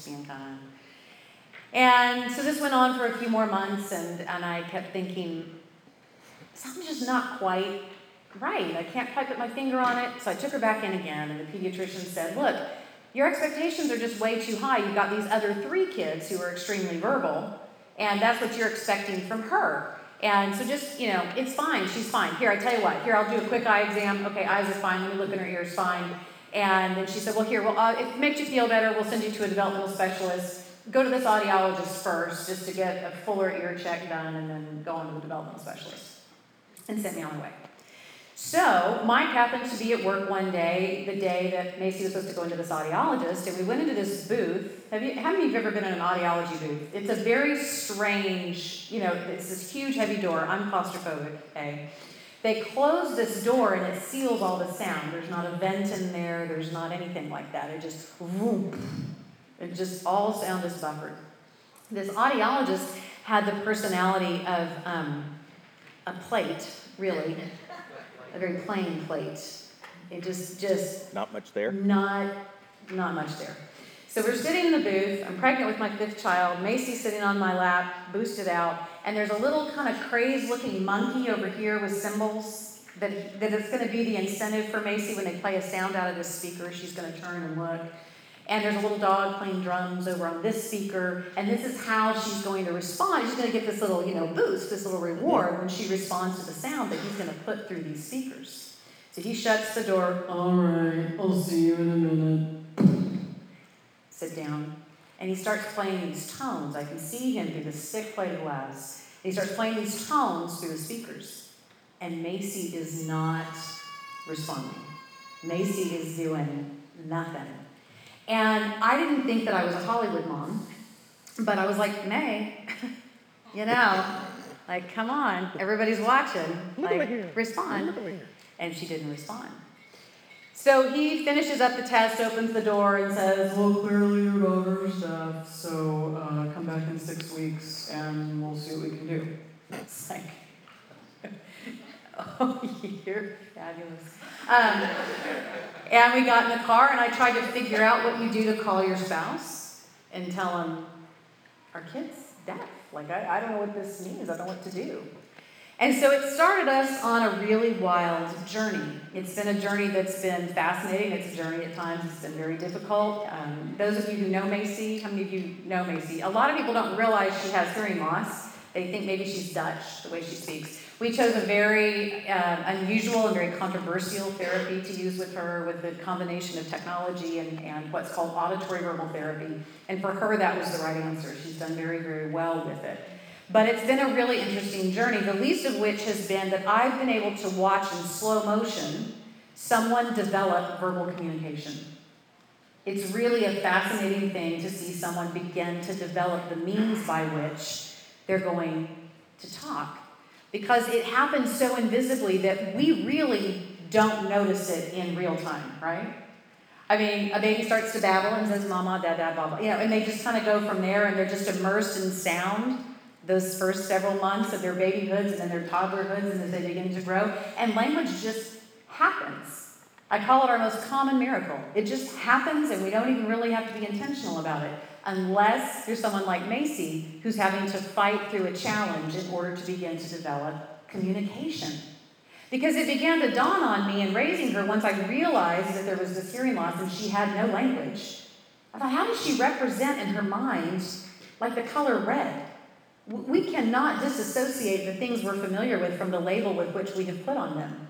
being kind. And so this went on for a few more months, and, and I kept thinking, something's just not quite right. I can't quite put my finger on it. So I took her back in again, and the pediatrician said, Look, your expectations are just way too high. You've got these other three kids who are extremely verbal, and that's what you're expecting from her. And so just, you know, it's fine. She's fine. Here, I tell you what. Here, I'll do a quick eye exam. Okay, eyes are fine. Let me look in her ears. Fine. And then she said, well, here, well, uh, if it makes you feel better, we'll send you to a developmental specialist. Go to this audiologist first just to get a fuller ear check done and then go on to the developmental specialist. And sent me on my way. So Mike happened to be at work one day, the day that Macy was supposed to go into this audiologist, and we went into this booth. Have you, how many of you have ever been in an audiology booth? It's a very strange, you know, it's this huge, heavy door. I'm claustrophobic, okay? They close this door and it seals all the sound. There's not a vent in there, there's not anything like that. It just, whoop, it just all sound is buffered. This audiologist had the personality of um, a plate, really a very plain plate. It just, just not much there. Not, not much there. So we're sitting in the booth. I'm pregnant with my fifth child. Macy's sitting on my lap, boosted out, and there's a little kind of crazed-looking monkey over here with cymbals that that is going to be the incentive for Macy when they play a sound out of this speaker. She's going to turn and look. And there's a little dog playing drums over on this speaker, and this is how she's going to respond. She's going to get this little, you know, boost, this little reward when she responds to the sound that he's going to put through these speakers. So he shuts the door. All right, I'll see you in a minute. Sit down. And he starts playing these tones. I can see him through the thick plate of glass. he starts playing these tones through the speakers. And Macy is not responding. Macy is doing nothing. And I didn't think that I was a Hollywood mom, but I was like, May, you know, like, come on, everybody's watching. Like, respond. And she didn't respond. So he finishes up the test, opens the door, and says, Well, clearly your daughter's deaf, so uh, come back in six weeks and we'll see what we can do. It's like, oh, you're fabulous. Um, and we got in the car, and I tried to figure out what you do to call your spouse and tell them, our kid's deaf. Like, I, I don't know what this means. I don't know what to do. And so it started us on a really wild journey. It's been a journey that's been fascinating. It's a journey at times it's been very difficult. Um, those of you who know Macy, how many of you know Macy? A lot of people don't realize she has hearing loss. They think maybe she's Dutch, the way she speaks. We chose a very uh, unusual and very controversial therapy to use with her, with the combination of technology and, and what's called auditory verbal therapy. And for her, that was the right answer. She's done very, very well with it. But it's been a really interesting journey, the least of which has been that I've been able to watch in slow motion someone develop verbal communication. It's really a fascinating thing to see someone begin to develop the means by which they're going to talk because it happens so invisibly that we really don't notice it in real time, right? I mean, a baby starts to babble and says, Mama, Dad, Dad, Baba. You know, and they just kind of go from there and they're just immersed in sound those first several months of their babyhoods and then their toddlerhoods and as they begin to grow. And language just happens. I call it our most common miracle. It just happens and we don't even really have to be intentional about it unless you're someone like Macy who's having to fight through a challenge in order to begin to develop communication. Because it began to dawn on me in raising her once I realized that there was this hearing loss and she had no language. I thought, how does she represent in her mind like the color red? We cannot disassociate the things we're familiar with from the label with which we have put on them.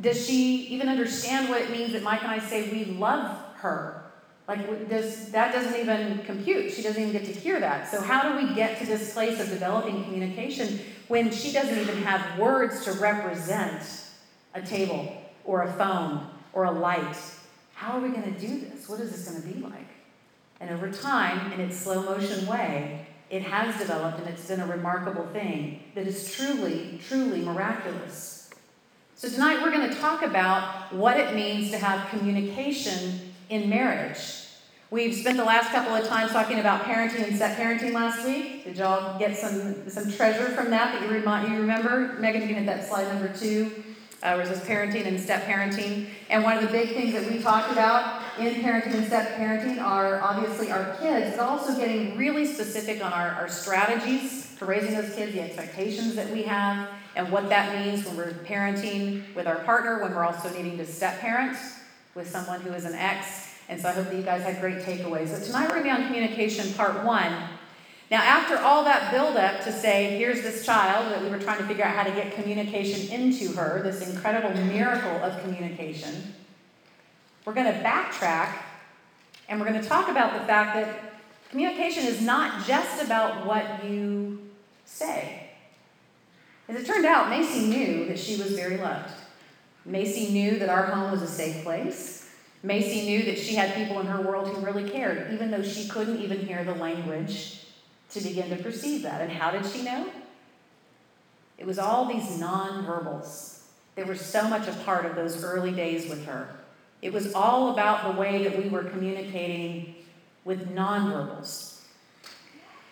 Does she even understand what it means that Mike and I say we love her? Like, does, that doesn't even compute. She doesn't even get to hear that. So, how do we get to this place of developing communication when she doesn't even have words to represent a table or a phone or a light? How are we going to do this? What is this going to be like? And over time, in its slow motion way, it has developed and it's been a remarkable thing that is truly, truly miraculous. So, tonight we're going to talk about what it means to have communication in marriage. We've spent the last couple of times talking about parenting and step parenting last week. Did y'all get some, some treasure from that that you, you remember? Megan, you can hit that slide number two, uh, says parenting and step parenting. And one of the big things that we talked about in parenting and step parenting are obviously our kids, but also getting really specific on our, our strategies for raising those kids, the expectations that we have, and what that means when we're parenting with our partner, when we're also needing to step parent with someone who is an ex. And so I hope that you guys had great takeaways. So tonight we're going to be on communication part one. Now, after all that buildup to say, here's this child that we were trying to figure out how to get communication into her, this incredible miracle of communication, we're going to backtrack and we're going to talk about the fact that communication is not just about what you say. As it turned out, Macy knew that she was very loved. Macy knew that our home was a safe place. Macy knew that she had people in her world who really cared, even though she couldn't even hear the language to begin to perceive that. And how did she know? It was all these nonverbals that were so much a part of those early days with her. It was all about the way that we were communicating with nonverbals.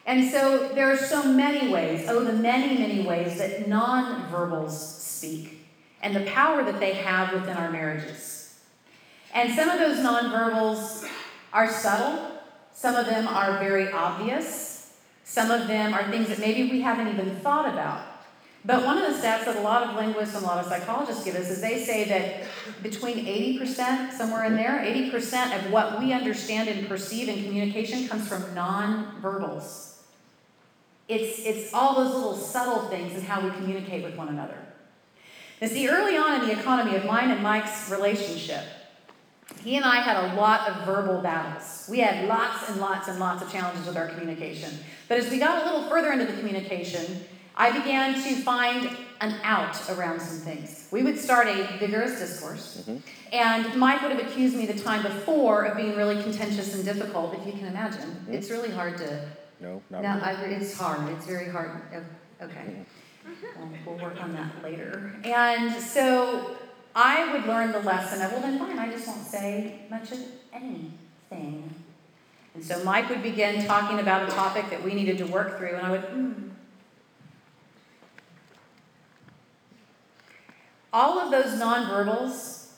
And so there are so many ways, oh, the many, many ways that nonverbals speak and the power that they have within our marriages. And some of those nonverbals are subtle, some of them are very obvious, some of them are things that maybe we haven't even thought about. But one of the stats that a lot of linguists and a lot of psychologists give us is they say that between 80%, somewhere in there, 80% of what we understand and perceive in communication comes from nonverbals. It's, it's all those little subtle things in how we communicate with one another. Now, see, early on in the economy of mine and Mike's relationship, he and I had a lot of verbal battles. We had lots and lots and lots of challenges with our communication. But as we got a little further into the communication, I began to find an out around some things. We would start a vigorous discourse, mm-hmm. and Mike would have accused me the time before of being really contentious and difficult, if you can imagine. Mm-hmm. It's really hard to. No, not no, really. I, it's hard. It's very hard. Okay. Mm-hmm. Well, we'll work on that later. And so I would learn the lesson of, well, then fine, I just won't say much of anything. And so Mike would begin talking about a topic that we needed to work through, and I would, mm. All of those nonverbals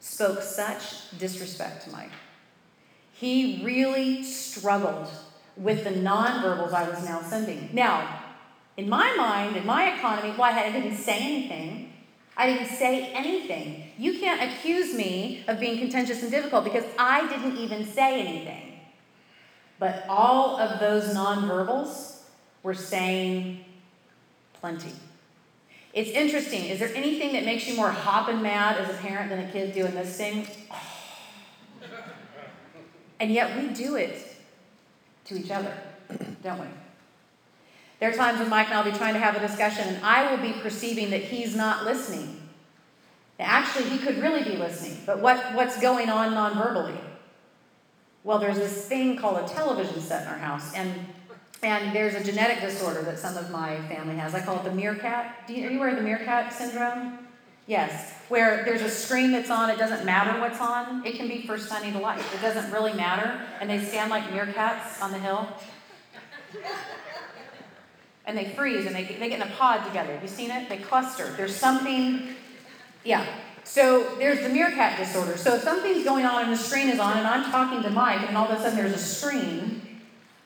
spoke such disrespect to Mike. He really struggled with the nonverbals I was now sending. Now, in my mind, in my economy, why well, I didn't say anything. I didn't say anything. You can't accuse me of being contentious and difficult because I didn't even say anything. But all of those nonverbals were saying plenty. It's interesting. Is there anything that makes you more hopping mad as a parent than a kid doing this thing? And yet we do it to each other, don't we? There are times when Mike and I'll be trying to have a discussion and I will be perceiving that he's not listening. Actually, he could really be listening, but what, what's going on non-verbally? Well, there's this thing called a television set in our house, and and there's a genetic disorder that some of my family has. I call it the meerkat. You, are you aware of the meerkat syndrome? Yes, where there's a screen that's on, it doesn't matter what's on. It can be first sunny to life. It doesn't really matter. And they stand like meerkats on the hill. And they freeze and they, they get in a pod together. Have you seen it? They cluster. There's something, yeah. So there's the meerkat disorder. So if something's going on and the screen is on and I'm talking to Mike and all of a sudden there's a screen,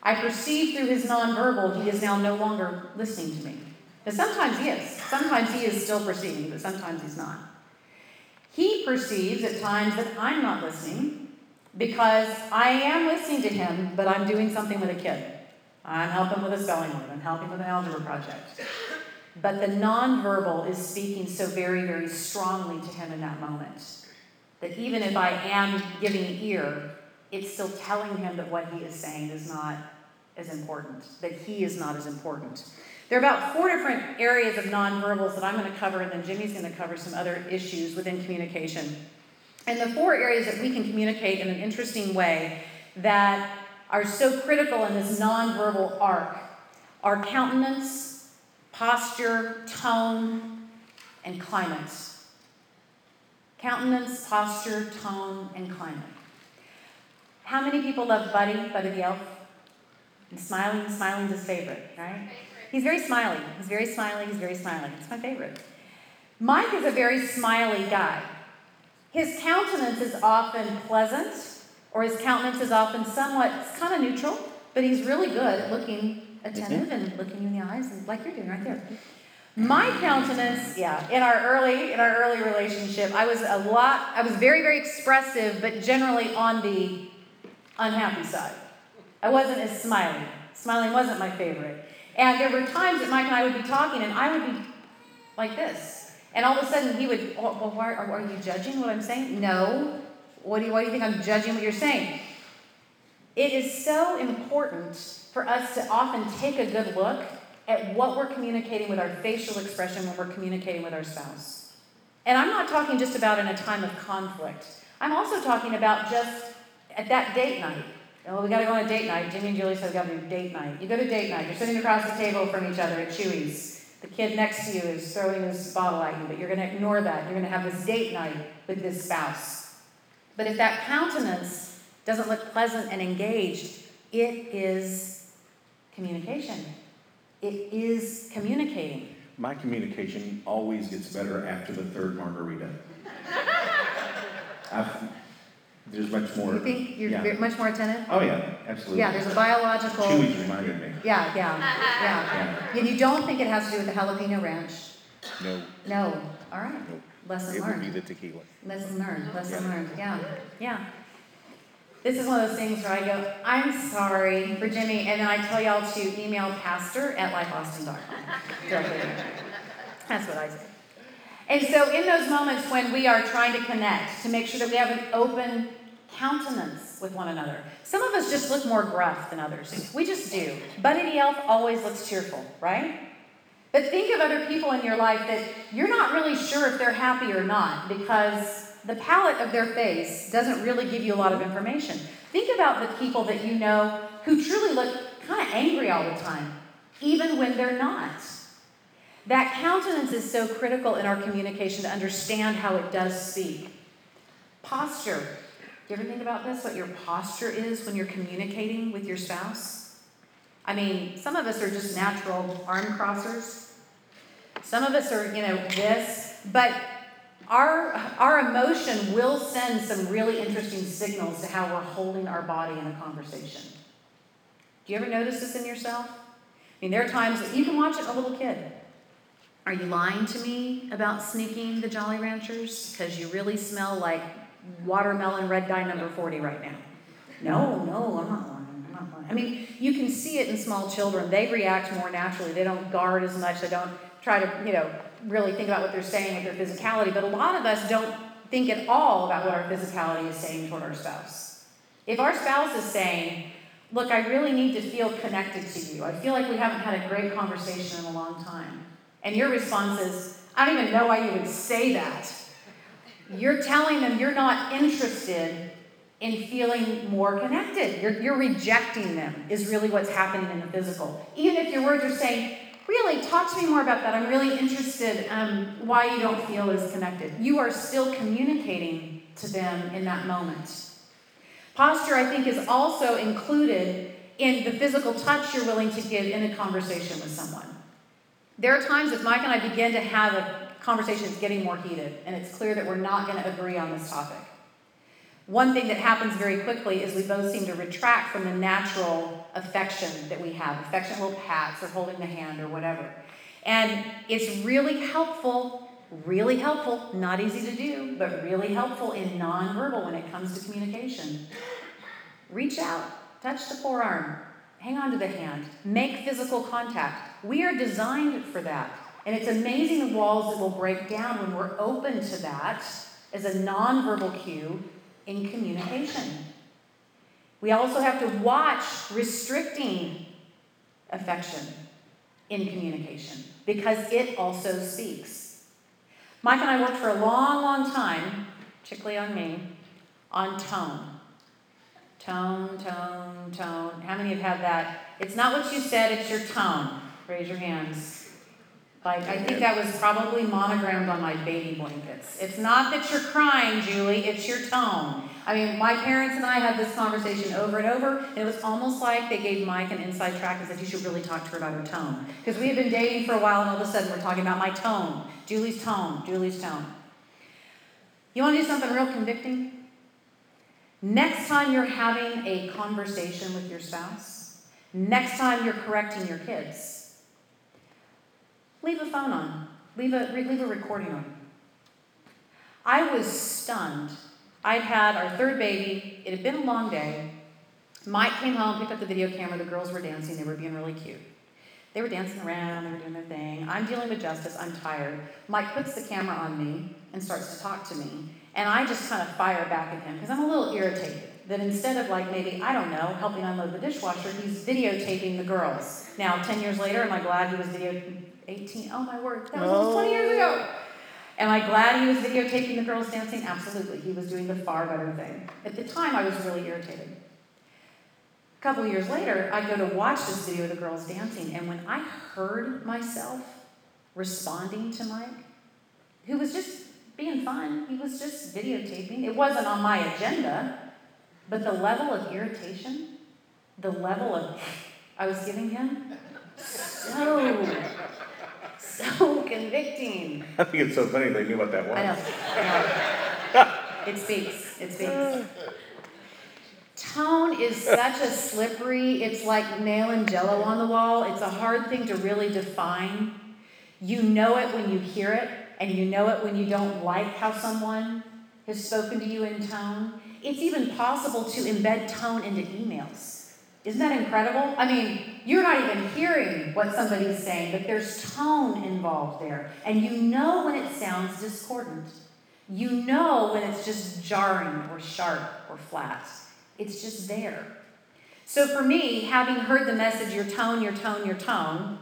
I perceive through his nonverbal he is now no longer listening to me. But sometimes he is. Sometimes he is still perceiving, but sometimes he's not. He perceives at times that I'm not listening because I am listening to him, but I'm doing something with a kid. I'm helping with a spelling word, I'm helping with an algebra project. But the nonverbal is speaking so very, very strongly to him in that moment that even if I am giving ear, it's still telling him that what he is saying is not as important, that he is not as important. There are about four different areas of nonverbals that I'm going to cover, and then Jimmy's going to cover some other issues within communication. And the four areas that we can communicate in an interesting way that are so critical in this nonverbal arc are countenance, posture, tone, and climate. Countenance, posture, tone, and climate. How many people love Buddy, Buddy the Elf? And smiling, smiling's his favorite, right? He's very smiley. He's very smiley. He's very smiley. It's my favorite. Mike is a very smiley guy. His countenance is often pleasant, or his countenance is often somewhat kind of neutral, but he's really good at looking attentive mm-hmm. and looking you in the eyes, and like you're doing right there. My countenance, yeah, in our early in our early relationship, I was a lot. I was very very expressive, but generally on the unhappy side. I wasn't as smiling. Smiling wasn't my favorite. And there were times that Mike and I would be talking, and I would be like this. And all of a sudden, he would, well, why, are, are you judging what I'm saying? No. What do, you, why do you think I'm judging what you're saying? It is so important for us to often take a good look at what we're communicating with our facial expression when we're communicating with our spouse. And I'm not talking just about in a time of conflict. I'm also talking about just at that date night. Oh, we got to go on a date night. Jimmy and Julie said we got to do date night. You go to date night. You're sitting across the table from each other at Chuy's. The kid next to you is throwing his bottle at you, but you're going to ignore that. You're going to have this date night with this spouse. But if that countenance doesn't look pleasant and engaged, it is communication. It is communicating. My communication always gets better after the third margarita. I've, there's much more. You think you're yeah. much more attentive? Oh, yeah, absolutely. Yeah, there's a biological. Chuy's reminded me. Yeah, yeah, yeah. And you don't think it has to do with the jalapeno ranch? No, No. All right. Nope. Lesson it would be the tequila. Lesson learned. Lesson Yeah. learned. Yeah, yeah. This is one of those things where I go, I'm sorry for Jimmy, and then I tell y'all to email pastor at lifeaustin.com. That's what I say. And so, in those moments when we are trying to connect, to make sure that we have an open countenance with one another, some of us just look more gruff than others. We just do. Buddy the Elf always looks cheerful, right? But think of other people in your life that you're not really sure if they're happy or not because the palette of their face doesn't really give you a lot of information. Think about the people that you know who truly look kind of angry all the time, even when they're not. That countenance is so critical in our communication to understand how it does speak. Posture. You ever think about this? What your posture is when you're communicating with your spouse? I mean, some of us are just natural arm crossers. Some of us are, you know, this, but our, our emotion will send some really interesting signals to how we're holding our body in a conversation. Do you ever notice this in yourself? I mean, there are times that you can watch it a little kid. Are you lying to me about sneaking the Jolly Ranchers? Because you really smell like watermelon red dye number 40 right now. No, no, I'm not lying. I'm not lying. I mean, you can see it in small children. They react more naturally. They don't guard as much. They don't try to, you know, really think about what they're saying with their physicality. But a lot of us don't think at all about what our physicality is saying toward our spouse. If our spouse is saying, Look, I really need to feel connected to you. I feel like we haven't had a great conversation in a long time. And your response is, I don't even know why you would say that. You're telling them you're not interested in feeling more connected. You're, you're rejecting them, is really what's happening in the physical. Even if your words are saying, Really, talk to me more about that. I'm really interested um, why you don't feel as connected. You are still communicating to them in that moment. Posture, I think, is also included in the physical touch you're willing to give in a conversation with someone. There are times if Mike and I begin to have a conversation is getting more heated, and it's clear that we're not going to agree on this topic. One thing that happens very quickly is we both seem to retract from the natural affection that we have affectionate little pats or holding the hand or whatever. And it's really helpful, really helpful, not easy to do, but really helpful in nonverbal when it comes to communication. Reach out, touch the forearm, hang on to the hand, make physical contact. We are designed for that. And it's amazing the walls that will break down when we're open to that as a nonverbal cue in communication. We also have to watch restricting affection in communication because it also speaks. Mike and I worked for a long, long time, particularly on me, on tone. Tone, tone, tone. How many have had that? It's not what you said, it's your tone. Raise your hands. Like, I think that was probably monogrammed on my baby blankets. It's not that you're crying, Julie, it's your tone. I mean, my parents and I had this conversation over and over, and it was almost like they gave Mike an inside track and said, You should really talk to her about her tone. Because we had been dating for a while, and all of a sudden we're talking about my tone, Julie's tone, Julie's tone. You want to do something real convicting? Next time you're having a conversation with your spouse, next time you're correcting your kids, leave a phone on, leave a, leave a recording on. I was stunned. I'd had our third baby, it had been a long day. Mike came home, picked up the video camera, the girls were dancing, they were being really cute. They were dancing around, they were doing their thing. I'm dealing with justice, I'm tired. Mike puts the camera on me and starts to talk to me. And I just kind of fire back at him because I'm a little irritated that instead of like maybe, I don't know, helping unload the dishwasher, he's videotaping the girls. Now, 10 years later, am I glad he was video 18? Oh my word, that was almost 20 years ago. Am I glad he was videotaping the girls dancing? Absolutely. He was doing the far better thing. At the time, I was really irritated. A couple years later, I go to watch this video of the girls dancing, and when I heard myself responding to Mike, who was just being fun, he was just videotaping. It wasn't on my agenda, but the level of irritation, the level of I was giving him, so, so convicting. I think it's so funny they knew what that was. I know. I know. It speaks. It speaks. Ah. Tone is such a slippery, it's like nailing jello on the wall. It's a hard thing to really define. You know it when you hear it, and you know it when you don't like how someone has spoken to you in tone. It's even possible to embed tone into emails. Isn't that incredible? I mean, you're not even hearing what somebody's saying, but there's tone involved there. And you know when it sounds discordant. You know when it's just jarring or sharp or flat. It's just there. So for me, having heard the message, your tone, your tone, your tone,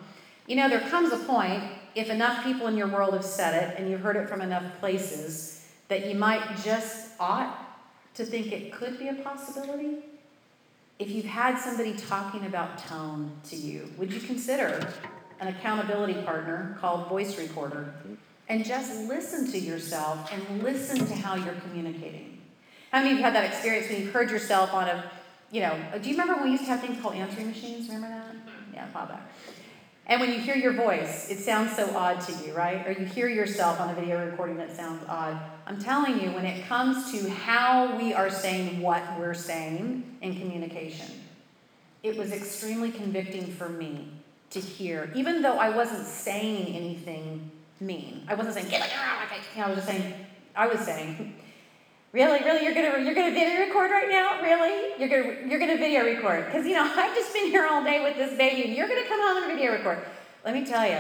you know, there comes a point, if enough people in your world have said it and you've heard it from enough places, that you might just ought to think it could be a possibility. If you've had somebody talking about tone to you, would you consider an accountability partner called Voice Recorder and just listen to yourself and listen to how you're communicating? How many of you had that experience when you've heard yourself on a, you know, do you remember when we used to have things called answering machines? Remember that? Mm-hmm. Yeah, a back. And when you hear your voice, it sounds so odd to you, right? Or you hear yourself on a video recording that sounds odd. I'm telling you, when it comes to how we are saying what we're saying in communication, it was extremely convicting for me to hear, even though I wasn't saying anything mean. I wasn't saying, get face. You know, I was just saying, I was saying, Really, really, you're gonna you're gonna video record right now? Really? You're gonna you're gonna video record? Because you know I've just been here all day with this baby, and you're gonna come home and video record. Let me tell you,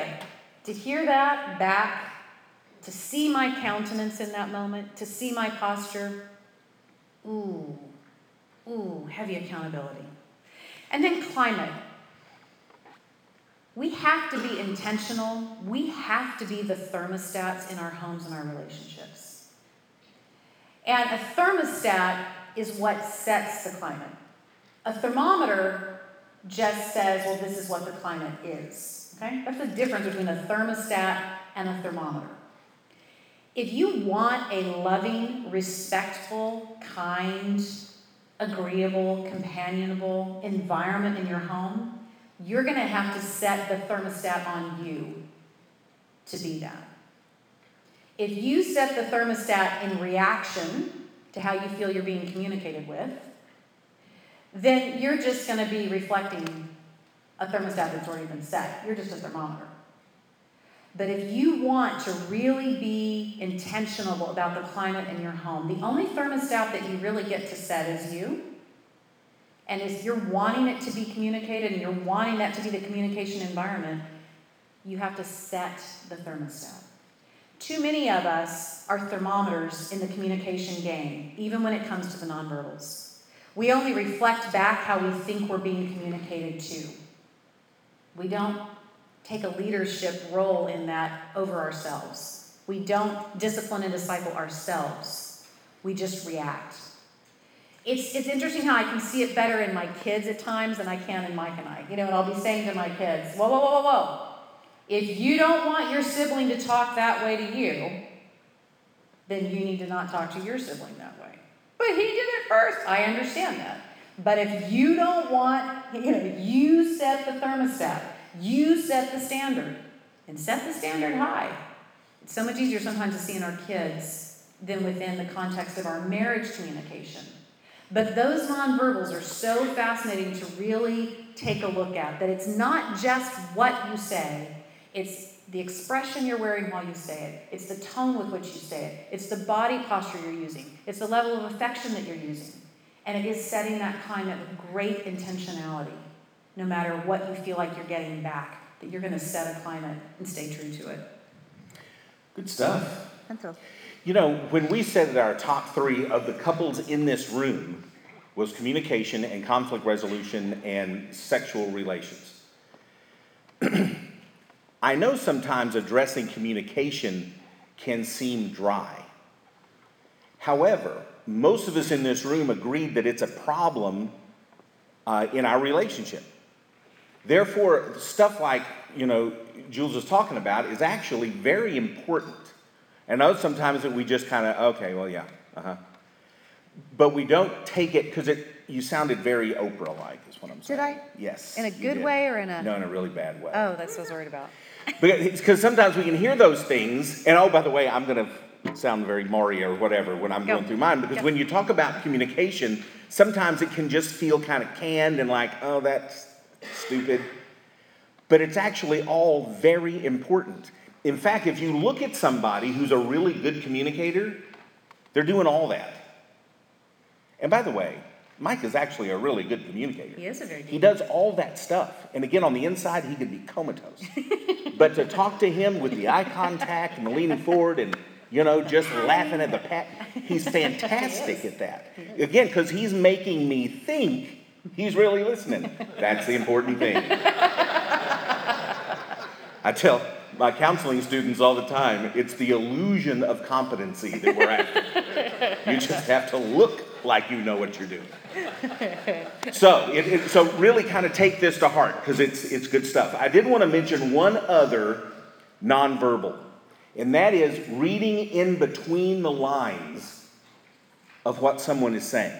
to hear that back, to see my countenance in that moment, to see my posture, ooh, ooh, heavy accountability. And then climate. We have to be intentional. We have to be the thermostats in our homes and our relationships. And a thermostat is what sets the climate. A thermometer just says, well, this is what the climate is. Okay? That's the difference between a thermostat and a thermometer. If you want a loving, respectful, kind, agreeable, companionable environment in your home, you're going to have to set the thermostat on you to be that. If you set the thermostat in reaction to how you feel you're being communicated with, then you're just going to be reflecting a thermostat that's already been set. You're just a thermometer. But if you want to really be intentional about the climate in your home, the only thermostat that you really get to set is you. And if you're wanting it to be communicated and you're wanting that to be the communication environment, you have to set the thermostat. Too many of us are thermometers in the communication game, even when it comes to the nonverbals. We only reflect back how we think we're being communicated to. We don't take a leadership role in that over ourselves. We don't discipline and disciple ourselves. We just react. It's, it's interesting how I can see it better in my kids at times than I can in Mike and I. You know, and I'll be saying to my kids, whoa, whoa, whoa, whoa, whoa. If you don't want your sibling to talk that way to you, then you need to not talk to your sibling that way. But he did it first. I understand that. But if you don't want, you know, you set the thermostat, you set the standard, and set the standard high. It's so much easier sometimes to see in our kids than within the context of our marriage communication. But those nonverbals are so fascinating to really take a look at that it's not just what you say, it's the expression you're wearing while you say it, it's the tone with which you say it, it's the body posture you're using, it's the level of affection that you're using. And it is setting that climate with great intentionality, no matter what you feel like you're getting back, that you're going to set a climate and stay true to it. Good stuff. You know, when we said that our top three of the couples in this room was communication and conflict resolution and sexual relations. I know sometimes addressing communication can seem dry. However, most of us in this room agreed that it's a problem uh, in our relationship. Therefore, stuff like, you know, Jules was talking about is actually very important. And I know sometimes that we just kind of, okay, well, yeah, uh huh. But we don't take it because it. You sounded very Oprah-like, is what I'm saying. Did I? Yes. In a good way or in a- No, in a really bad way. Oh, that's what I was worried about. Because sometimes we can hear those things, and oh, by the way, I'm going to sound very Mario or whatever when I'm Go. going through mine, because Go. when you talk about communication, sometimes it can just feel kind of canned and like, oh, that's stupid. But it's actually all very important. In fact, if you look at somebody who's a really good communicator, they're doing all that. And by the way, Mike is actually a really good communicator. He is a very good He does all that stuff. And again, on the inside, he could be comatose. but to talk to him with the eye contact and the leaning forward and, you know, just laughing at the pat, he's fantastic at that. Again, because he's making me think he's really listening. That's the important thing. I tell my counseling students all the time it's the illusion of competency that we're after. you just have to look like you know what you're doing. So, it, it- so really kind of take this to heart because it's, it's good stuff. I did want to mention one other nonverbal, and that is reading in between the lines of what someone is saying,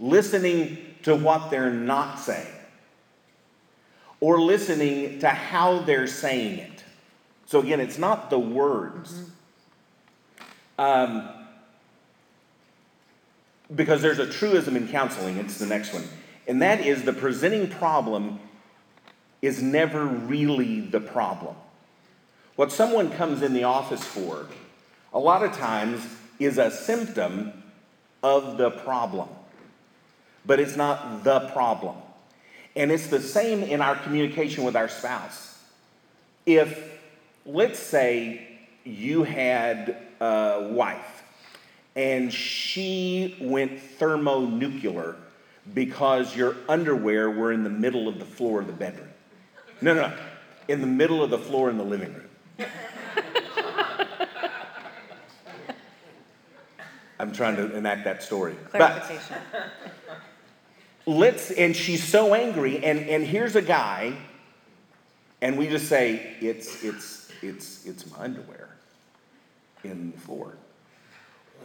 listening to what they're not saying, or listening to how they're saying it. So, again, it's not the words. Um, because there's a truism in counseling, it's the next one. And that is the presenting problem is never really the problem. What someone comes in the office for, a lot of times, is a symptom of the problem, but it's not the problem. And it's the same in our communication with our spouse. If, let's say, you had a wife and she went thermonuclear because your underwear were in the middle of the floor of the bedroom. No, no, no. In the middle of the floor in the living room. I'm trying to enact that story. But Clarification. let's, and she's so angry, and, and here's a guy, and we just say, it's, it's, it's, it's my underwear in the floor.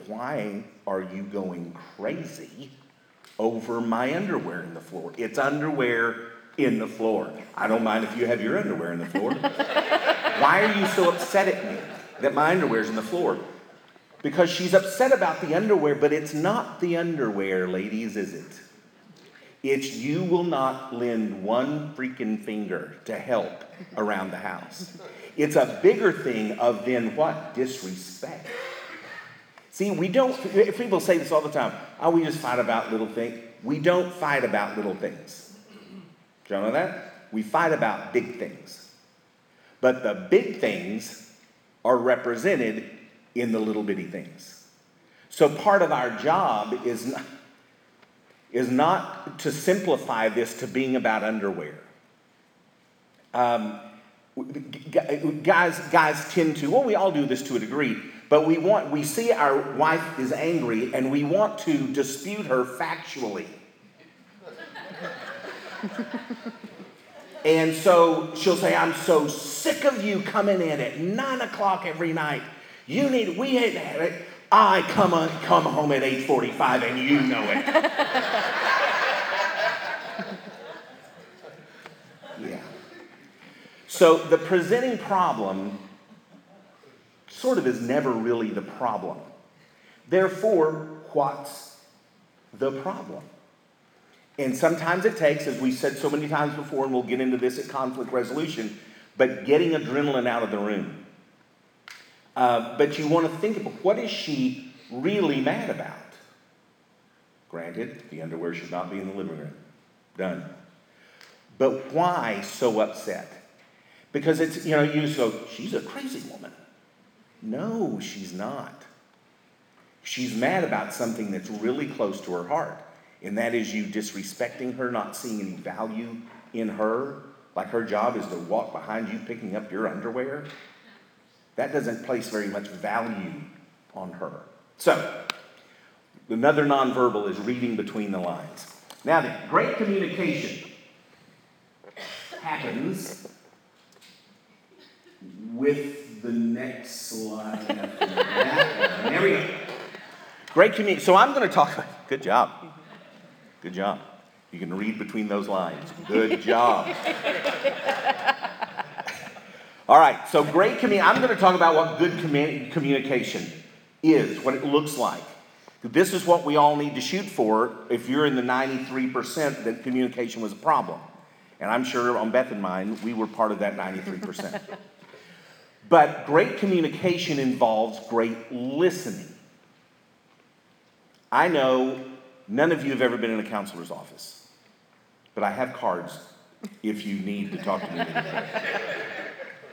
Why are you going crazy over my underwear in the floor? It's underwear in the floor. I don't mind if you have your underwear in the floor. Why are you so upset at me that my underwear's in the floor? Because she's upset about the underwear, but it's not the underwear, ladies, is it? It's you will not lend one freaking finger to help around the house. It's a bigger thing of then what? Disrespect. See, we don't, people say this all the time. Oh, we just fight about little things. We don't fight about little things. Do you know that? We fight about big things. But the big things are represented in the little bitty things. So part of our job is not, is not to simplify this to being about underwear. Um, guys, guys tend to, well, we all do this to a degree, but we want, we see our wife is angry and we want to dispute her factually. and so she'll say, I'm so sick of you coming in at nine o'clock every night. You need, we hate it. I come, on, come home at 8.45 and you know it. yeah. So the presenting problem sort of is never really the problem. Therefore, what's the problem? And sometimes it takes, as we said so many times before, and we'll get into this at conflict resolution, but getting adrenaline out of the room. Uh, but you want to think about what is she really mad about? Granted, the underwear should not be in the living room. Done. But why so upset? Because it's, you know, you just go, she's a crazy woman. No, she's not. She's mad about something that's really close to her heart, and that is you disrespecting her, not seeing any value in her, like her job is to walk behind you picking up your underwear. That doesn't place very much value on her. So, another nonverbal is reading between the lines. Now, the great communication happens with the next slide. There we go. Great community. So I'm going to talk. About good job. Good job. You can read between those lines. Good job. All right. So great community. I'm going to talk about what good commu- communication is, what it looks like. This is what we all need to shoot for if you're in the 93% that communication was a problem. And I'm sure on Beth and mine, we were part of that 93%. But great communication involves great listening. I know none of you have ever been in a counselor's office, but I have cards if you need to talk to me. in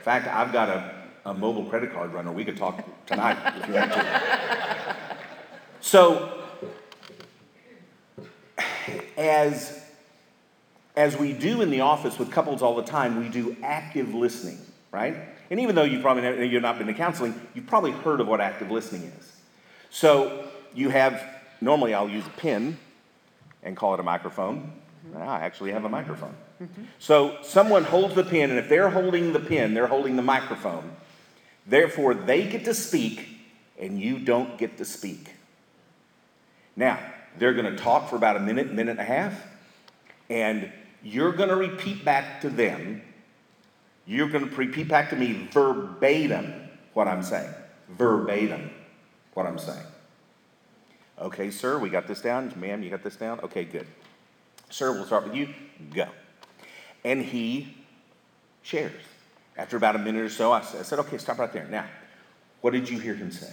fact, I've got a, a mobile credit card runner. We could talk tonight if you want to. So, as, as we do in the office with couples all the time, we do active listening, right? And even though you probably never, you've not been to counseling, you've probably heard of what active listening is. So you have normally I'll use a pen and call it a microphone. I actually have a microphone. Mm-hmm. So someone holds the pen, and if they're holding the pen, they're holding the microphone. Therefore, they get to speak, and you don't get to speak. Now, they're going to talk for about a minute, minute and a half, and you're going to repeat back to them. You're going to repeat back to me verbatim what I'm saying. Verbatim what I'm saying. Okay, sir, we got this down. Ma'am, you got this down? Okay, good. Sir, we'll start with you. Go. And he shares. After about a minute or so, I said, okay, stop right there. Now, what did you hear him say?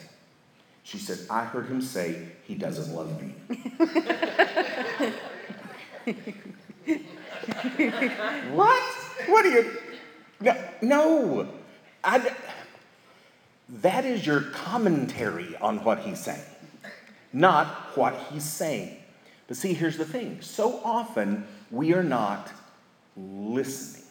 She said, I heard him say he doesn't love me. what? What are you? No, no. I, that is your commentary on what he's saying not what he's saying. But see, here's the thing so often we are not listening.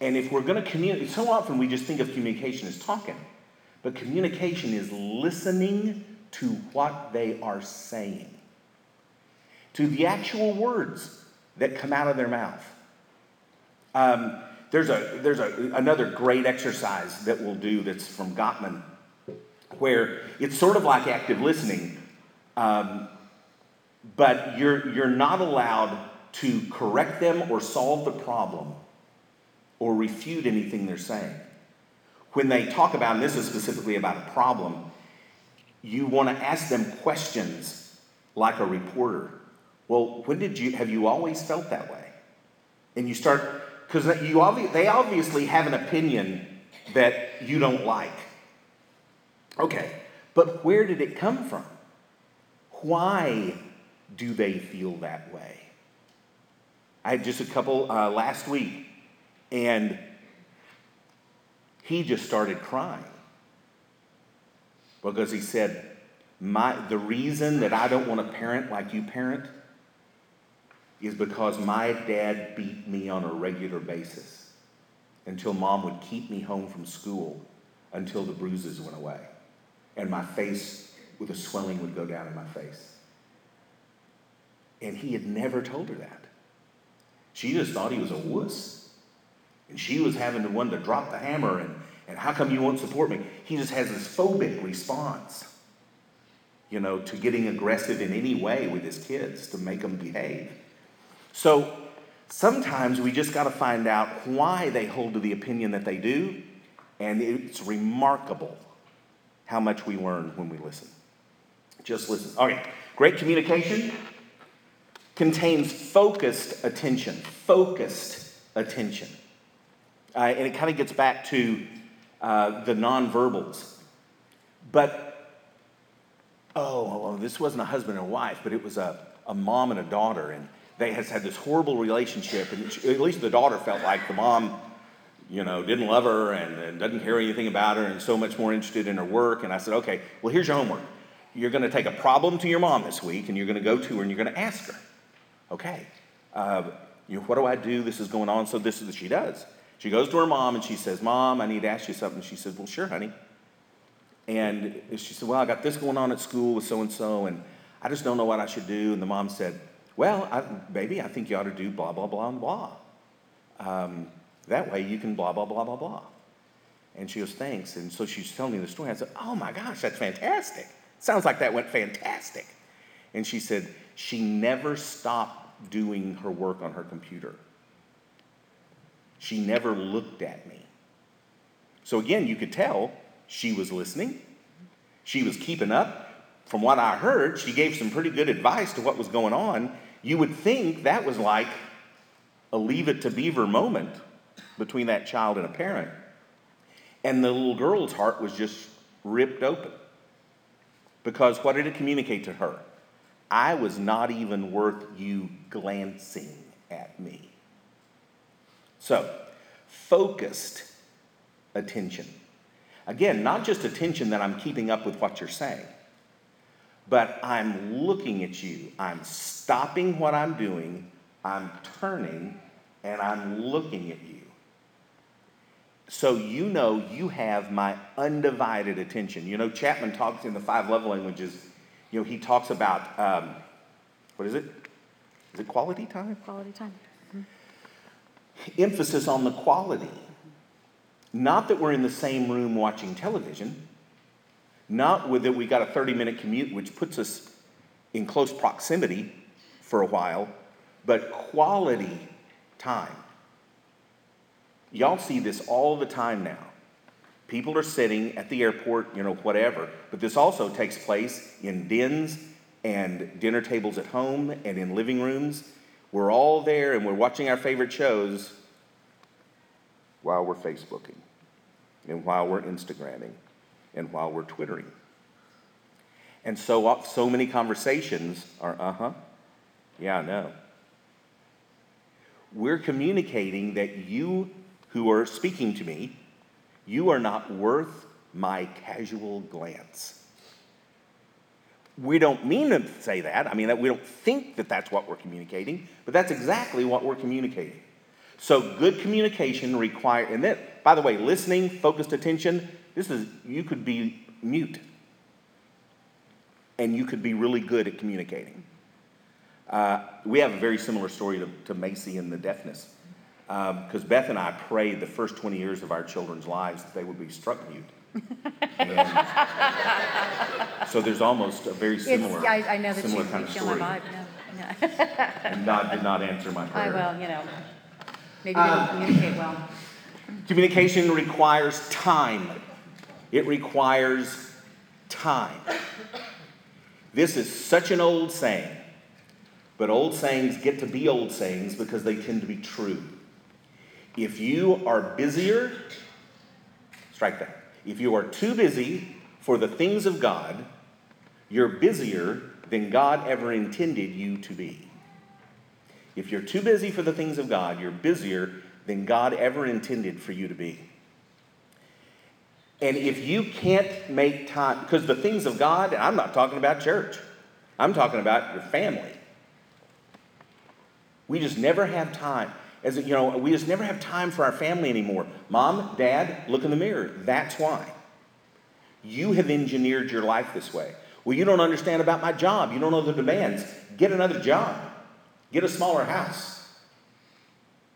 And if we're going to communicate, so often we just think of communication as talking, but communication is listening to what they are saying, to the actual words that come out of their mouth. Um, there's a, there's a, another great exercise that we'll do that's from Gottman where it's sort of like active listening, um, but you're, you're not allowed to correct them or solve the problem or refute anything they're saying. When they talk about, and this is specifically about a problem, you want to ask them questions like a reporter. Well, when did you, have you always felt that way? And you start, because obvi- they obviously have an opinion that you don't like. Okay, but where did it come from? Why do they feel that way? I had just a couple uh, last week, and he just started crying because he said, my, the reason that I don't want to parent like you parent is because my dad beat me on a regular basis until mom would keep me home from school until the bruises went away and my face with a swelling would go down in my face. And he had never told her that. She just thought he was a wuss. And she was having the one to drop the hammer and, and how come you won't support me? He just has this phobic response, you know, to getting aggressive in any way with his kids to make them behave. So sometimes we just got to find out why they hold to the opinion that they do, and it's remarkable how much we learn when we listen. Just listen. Okay, great communication contains focused attention. Focused attention. Uh, and it kind of gets back to uh, the nonverbals. But, oh, oh, this wasn't a husband and wife, but it was a, a mom and a daughter. And they has had this horrible relationship. And she, at least the daughter felt like the mom, you know, didn't love her and, and doesn't care anything about her and so much more interested in her work. And I said, okay, well, here's your homework. You're going to take a problem to your mom this week and you're going to go to her and you're going to ask her, okay, uh, you know, what do I do? This is going on. So this is what she does. She goes to her mom and she says, Mom, I need to ask you something. She says, Well, sure, honey. And she said, Well, I got this going on at school with so and so, and I just don't know what I should do. And the mom said, Well, I, baby, I think you ought to do blah, blah, blah, and blah. Um, that way you can blah, blah, blah, blah, blah. And she goes, Thanks. And so she's telling me the story. I said, Oh my gosh, that's fantastic. Sounds like that went fantastic. And she said, She never stopped doing her work on her computer. She never looked at me. So again, you could tell she was listening. She was keeping up. From what I heard, she gave some pretty good advice to what was going on. You would think that was like a leave it to beaver moment between that child and a parent. And the little girl's heart was just ripped open. Because what did it communicate to her? I was not even worth you glancing at me. So, focused attention. Again, not just attention that I'm keeping up with what you're saying, but I'm looking at you. I'm stopping what I'm doing, I'm turning, and I'm looking at you. So you know you have my undivided attention. You know, Chapman talks in the five love languages, you know, he talks about, um, what is it? Is it quality time? Quality time emphasis on the quality. Not that we're in the same room watching television, not with that we got a 30 minute commute, which puts us in close proximity for a while, but quality time. Y'all see this all the time now. People are sitting at the airport, you know, whatever, but this also takes place in dens and dinner tables at home and in living rooms we're all there and we're watching our favorite shows while we're Facebooking and while we're Instagramming and while we're Twittering. And so, uh, so many conversations are, uh huh, yeah, know. We're communicating that you who are speaking to me, you are not worth my casual glance. We don't mean to say that. I mean, that we don't think that that's what we're communicating, but that's exactly what we're communicating. So, good communication requires, and then, by the way, listening, focused attention, this is, you could be mute and you could be really good at communicating. Uh, we have a very similar story to, to Macy and the deafness. Because um, Beth and I prayed the first 20 years of our children's lives that they would be struck mute so there's almost a very similar, It's, I, I know that similar you, kind you of my story. vibe, yeah, And God did not answer my I, prayer. well, you know, maybe they Um, don't communicate well. Communication requires time. It requires time. This is such an old saying, but old sayings get to be old sayings because they tend to be true. If you are busier, strike that. If you are too busy for the things of God, you're busier than God ever intended you to be. If you're too busy for the things of God, you're busier than God ever intended for you to be. And if you can't make time, because the things of God, I'm not talking about church, I'm talking about your family. We just never have time. As you know, we just never have time for our family anymore. Mom, dad, look in the mirror. That's why. You have engineered your life this way. Well, you don't understand about my job. You don't know the demands. Get another job. Get a smaller house.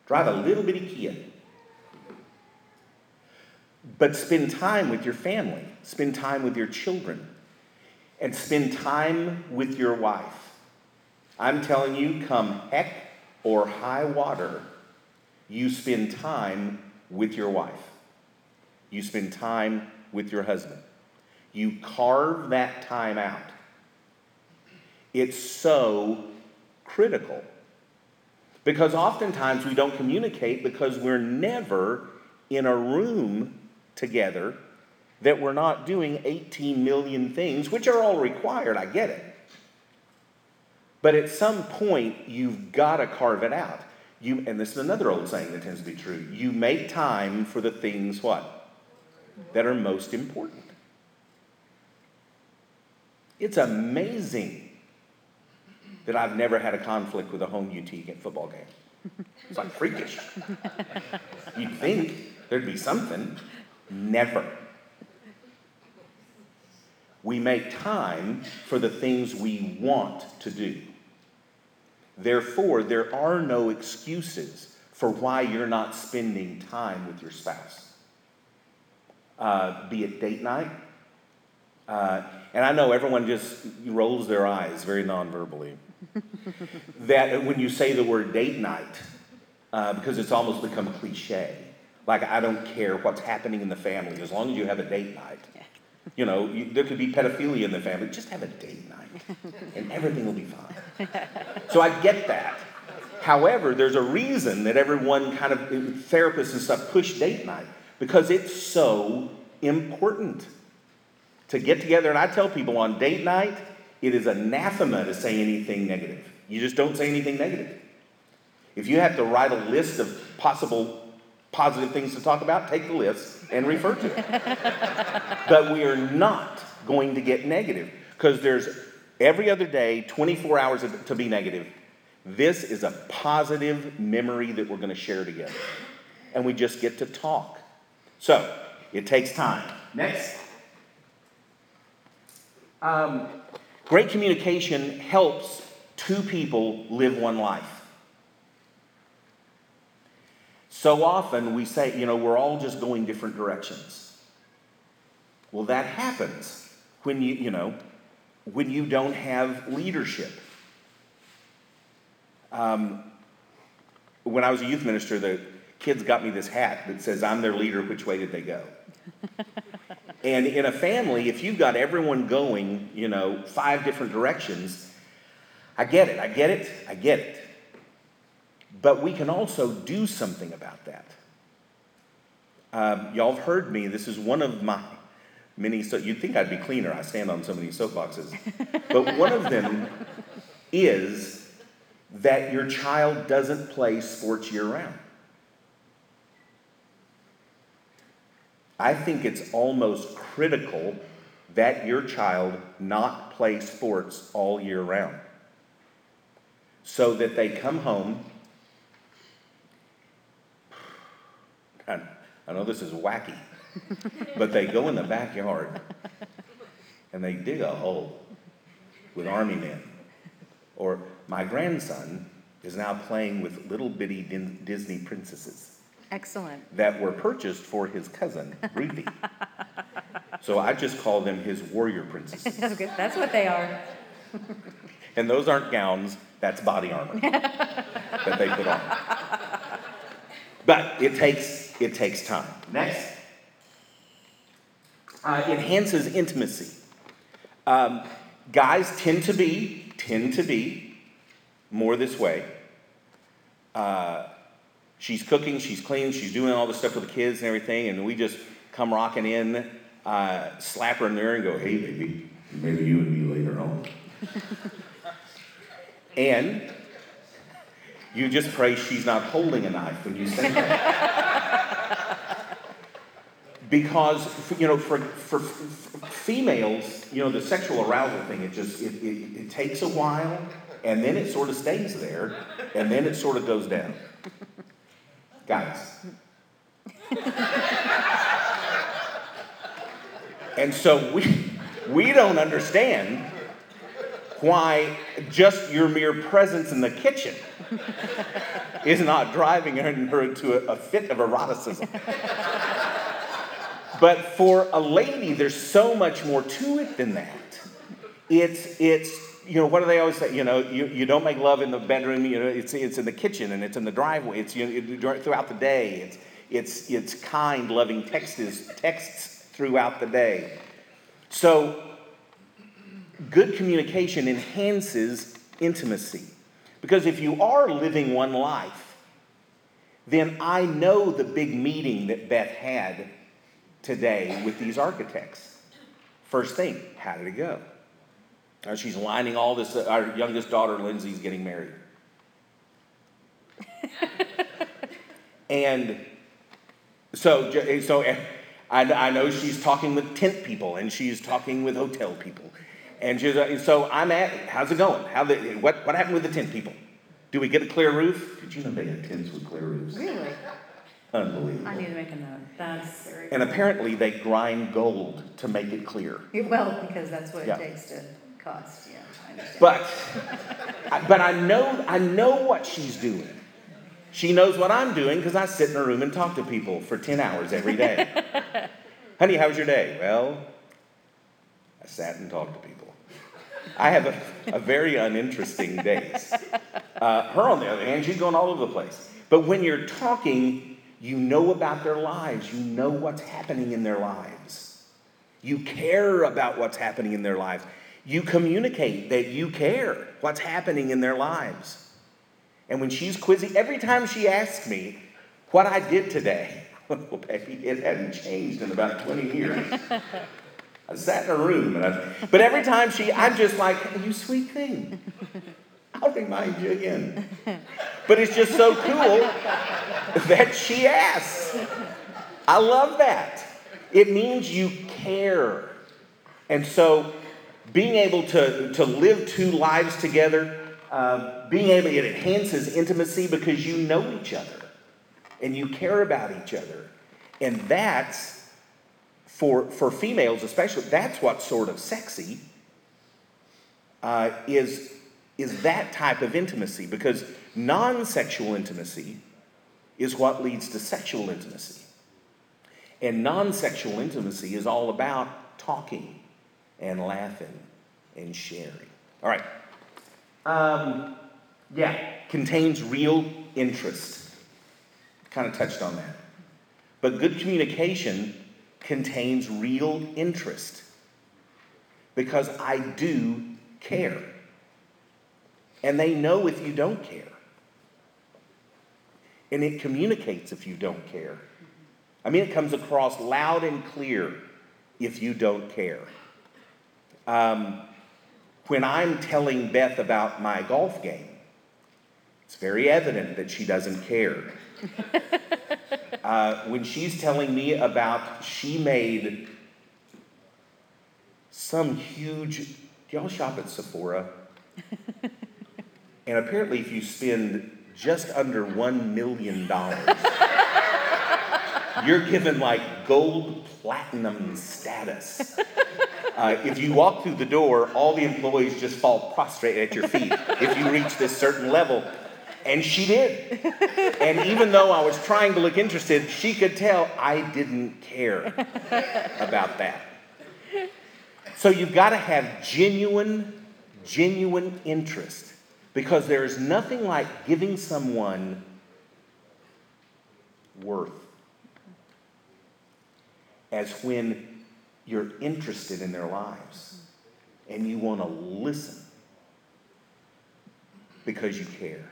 Drive a little bitty Kia. But spend time with your family. Spend time with your children. And spend time with your wife. I'm telling you, come heck or high water, you spend time with your wife. You spend time with your husband. You carve that time out. It's so critical. Because oftentimes we don't communicate because we're never in a room together that we're not doing 18 million things, which are all required, I get it. But at some point, you've got to carve it out. You, and this is another old saying that tends to be true. You make time for the things what? That are most important. It's amazing that I've never had a conflict with a home UT football game. It's like freakish. You'd think there'd be something. Never. We make time for the things we want to do. Therefore, there are no excuses for why you're not spending time with your spouse. Uh, be it date night. Uh, and I know everyone just rolls their eyes very non-verbally. that when you say the word date night, uh, because it's almost become cliche. Like, I don't care what's happening in the family as long as you have a date night. You know, you, there could be pedophilia in the family. Just have a date night, and everything will be fine. So I get that. However, there's a reason that everyone kind of eh, therapists and stuff push date night because it's so important to get together. And I tell people on date night, it is anathema to say anything negative. You just don't say anything negative. If you have to write a list of possible positive things to talk about, take the list and refer to it. but we are not going to get negative because there's every other day 24 hours to be negative. This is a positive memory that we're going to share together. And we just get to talk. So, it takes time. Next. Um, great communication helps two people live one life. So often we say, you know, we're all just going different directions. Well, that happens when you, you know, when you don't have leadership. Um, when I was a youth minister, the kids got me this hat that says, I'm their leader, which way did they go? and in a family, if you've got everyone going, you know, five different directions, I get it, I get it, I get it. But we can also do something about that. Um, y'all have heard me. This is one of my many. So you'd think I'd be cleaner. I stand on so many soapboxes. but one of them is that your child doesn't play sports year round. I think it's almost critical that your child not play sports all year round so that they come home I, I know this is wacky, but they go in the backyard and they dig a hole with army men. Or my grandson is now playing with little bitty Disney princesses. Excellent. That were purchased for his cousin, Ruthie. so I just call them his warrior princesses. That's what they are. and those aren't gowns, that's body armor that they put on. But it takes, it takes time. Next. Uh, enhances intimacy. Um, guys tend to be, tend to be more this way. Uh, she's cooking, she's cleaning, she's doing all the stuff with the kids and everything, and we just come rocking in, uh, slap her in the ear and go, hey, baby, maybe you and me later on. and you just pray she's not holding a knife when you say that. Because, you know, for, for, for, females, you know, the sexual arousal thing, it just, it, it, it takes a while, and then it sort of stays there, and then it sort of goes down. Guys. and so we, we don't understand why just your mere presence in the kitchen is not driving her into a, a fit of eroticism. But for a lady, there's so much more to it than that. It's, it's, you know, what do they always say? You know, you, you don't make love in the bedroom, you know, it's, it's in the kitchen and it's in the driveway, it's you know, throughout the day. It's, it's, it's kind, loving texts, texts throughout the day. So, good communication enhances intimacy. Because if you are living one life, then I know the big meeting that Beth had today with these architects. First thing, how did it go? Uh, she's lining all this, uh, our youngest daughter, Lindsay's getting married. and so, so I, I know she's talking with tent people and she's talking with hotel people. And she's, uh, so I'm at, how's it going? How the, what, what happened with the tent people? Do we get a clear roof? Did you know they had tents with clear roofs? Really? Unbelievable. I need to make a note. That's very. And apparently they grind gold to make it clear. Well, because that's what Yeah. it takes to cost, yeah, I understand. But, I- but I know, I know what she's doing. She knows what I'm doing because I sit in a room and talk to people for 10 hours every day. Honey, how was your day? Well, I sat and talked to people. I have a, a very uninteresting days. Uh, her, on the other hand, she's going all over the place. But when you're talking, you know about their lives. You know what's happening in their lives. You care about what's happening in their lives. You communicate that you care what's happening in their lives. And when she's quizzing, every time she asks me what I did today, well, oh, baby, it hadn't changed in about 20 years. I sat in a room, and I, but every time she, I'm just like, you sweet thing. I'll remind you again. But it's just so cool that she asks. I love that. It means you care. And so being able to, to live two lives together, uh, being able, it enhances intimacy because you know each other and you care about each other. And that's, for, for females especially, that's what's sort of sexy, uh, is, is that type of intimacy because non sexual intimacy is what leads to sexual intimacy. And non sexual intimacy is all about talking and laughing and sharing. All right. Um, yeah, contains real interest. Kind of touched on that. But good communication contains real interest because I do care. And they know if you don't care. And it communicates if you don't care. I mean, it comes across loud and clear if you don't care. Um, when I'm telling Beth about my golf game, it's very evident that she doesn't care. uh, when she's telling me about she made some huge, do y'all shop at Sephora? and apparently, if you spend just under $1 million, you're given like gold platinum status. Uh, if you walk through the door, all the employees just fall prostrate at your feet if you reach this certain level. And she did. And even though I was trying to look interested, she could tell I didn't care about that. So you've got to have genuine, genuine interest because there is nothing like giving someone worth as when you're interested in their lives and you want to listen because you care.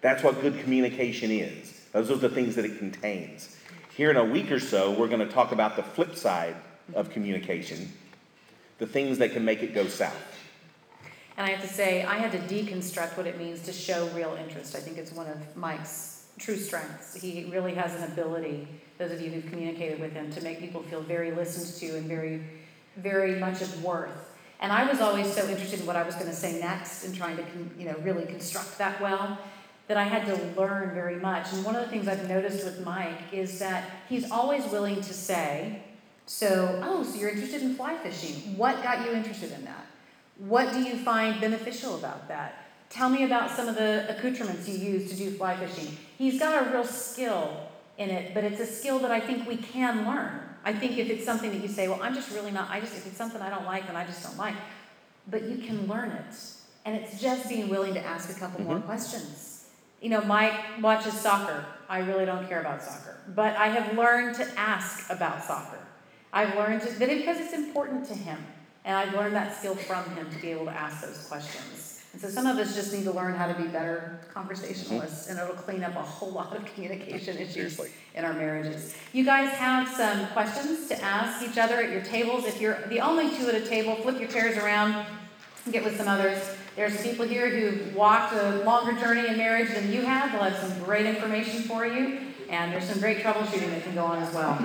That's what good communication is. Those are the things that it contains. Here in a week or so, we're going to talk about the flip side of communication, the things that can make it go south. And I have to say, I had to deconstruct what it means to show real interest. I think it's one of Mike's true strengths. He really has an ability, those of you who've communicated with him, to make people feel very listened to and very, very much of worth. And I was always so interested in what I was going to say next and trying to, you know, really construct that well that I had to learn very much. And one of the things I've noticed with Mike is that he's always willing to say, so, oh, so you're interested in fly fishing. What got you interested in that? What do you find beneficial about that? Tell me about some of the accoutrements you use to do fly fishing. He's got a real skill in it, but it's a skill that I think we can learn. I think if it's something that you say, well, I'm just really not, I just, if it's something I don't like, then I just don't like. But you can learn it. And it's just being willing to ask a couple more Mhm. questions. You know, Mike watches soccer. I really don't care about soccer. But I have learned to ask about soccer. I've learned to, that it, because it's important to him. And I've learned that skill from him to be able to ask those questions. And so some of us just need to learn how to be better conversationalists, mm-hmm. and it'll clean up a whole lot of communication issues Seriously. in our marriages. You guys have some questions to ask each other at your tables. If you're the only two at a table, flip your chairs around, and get with some others. There's people here who've walked a longer journey in marriage than you have. They'll have some great information for you, and there's some great troubleshooting that can go on as well.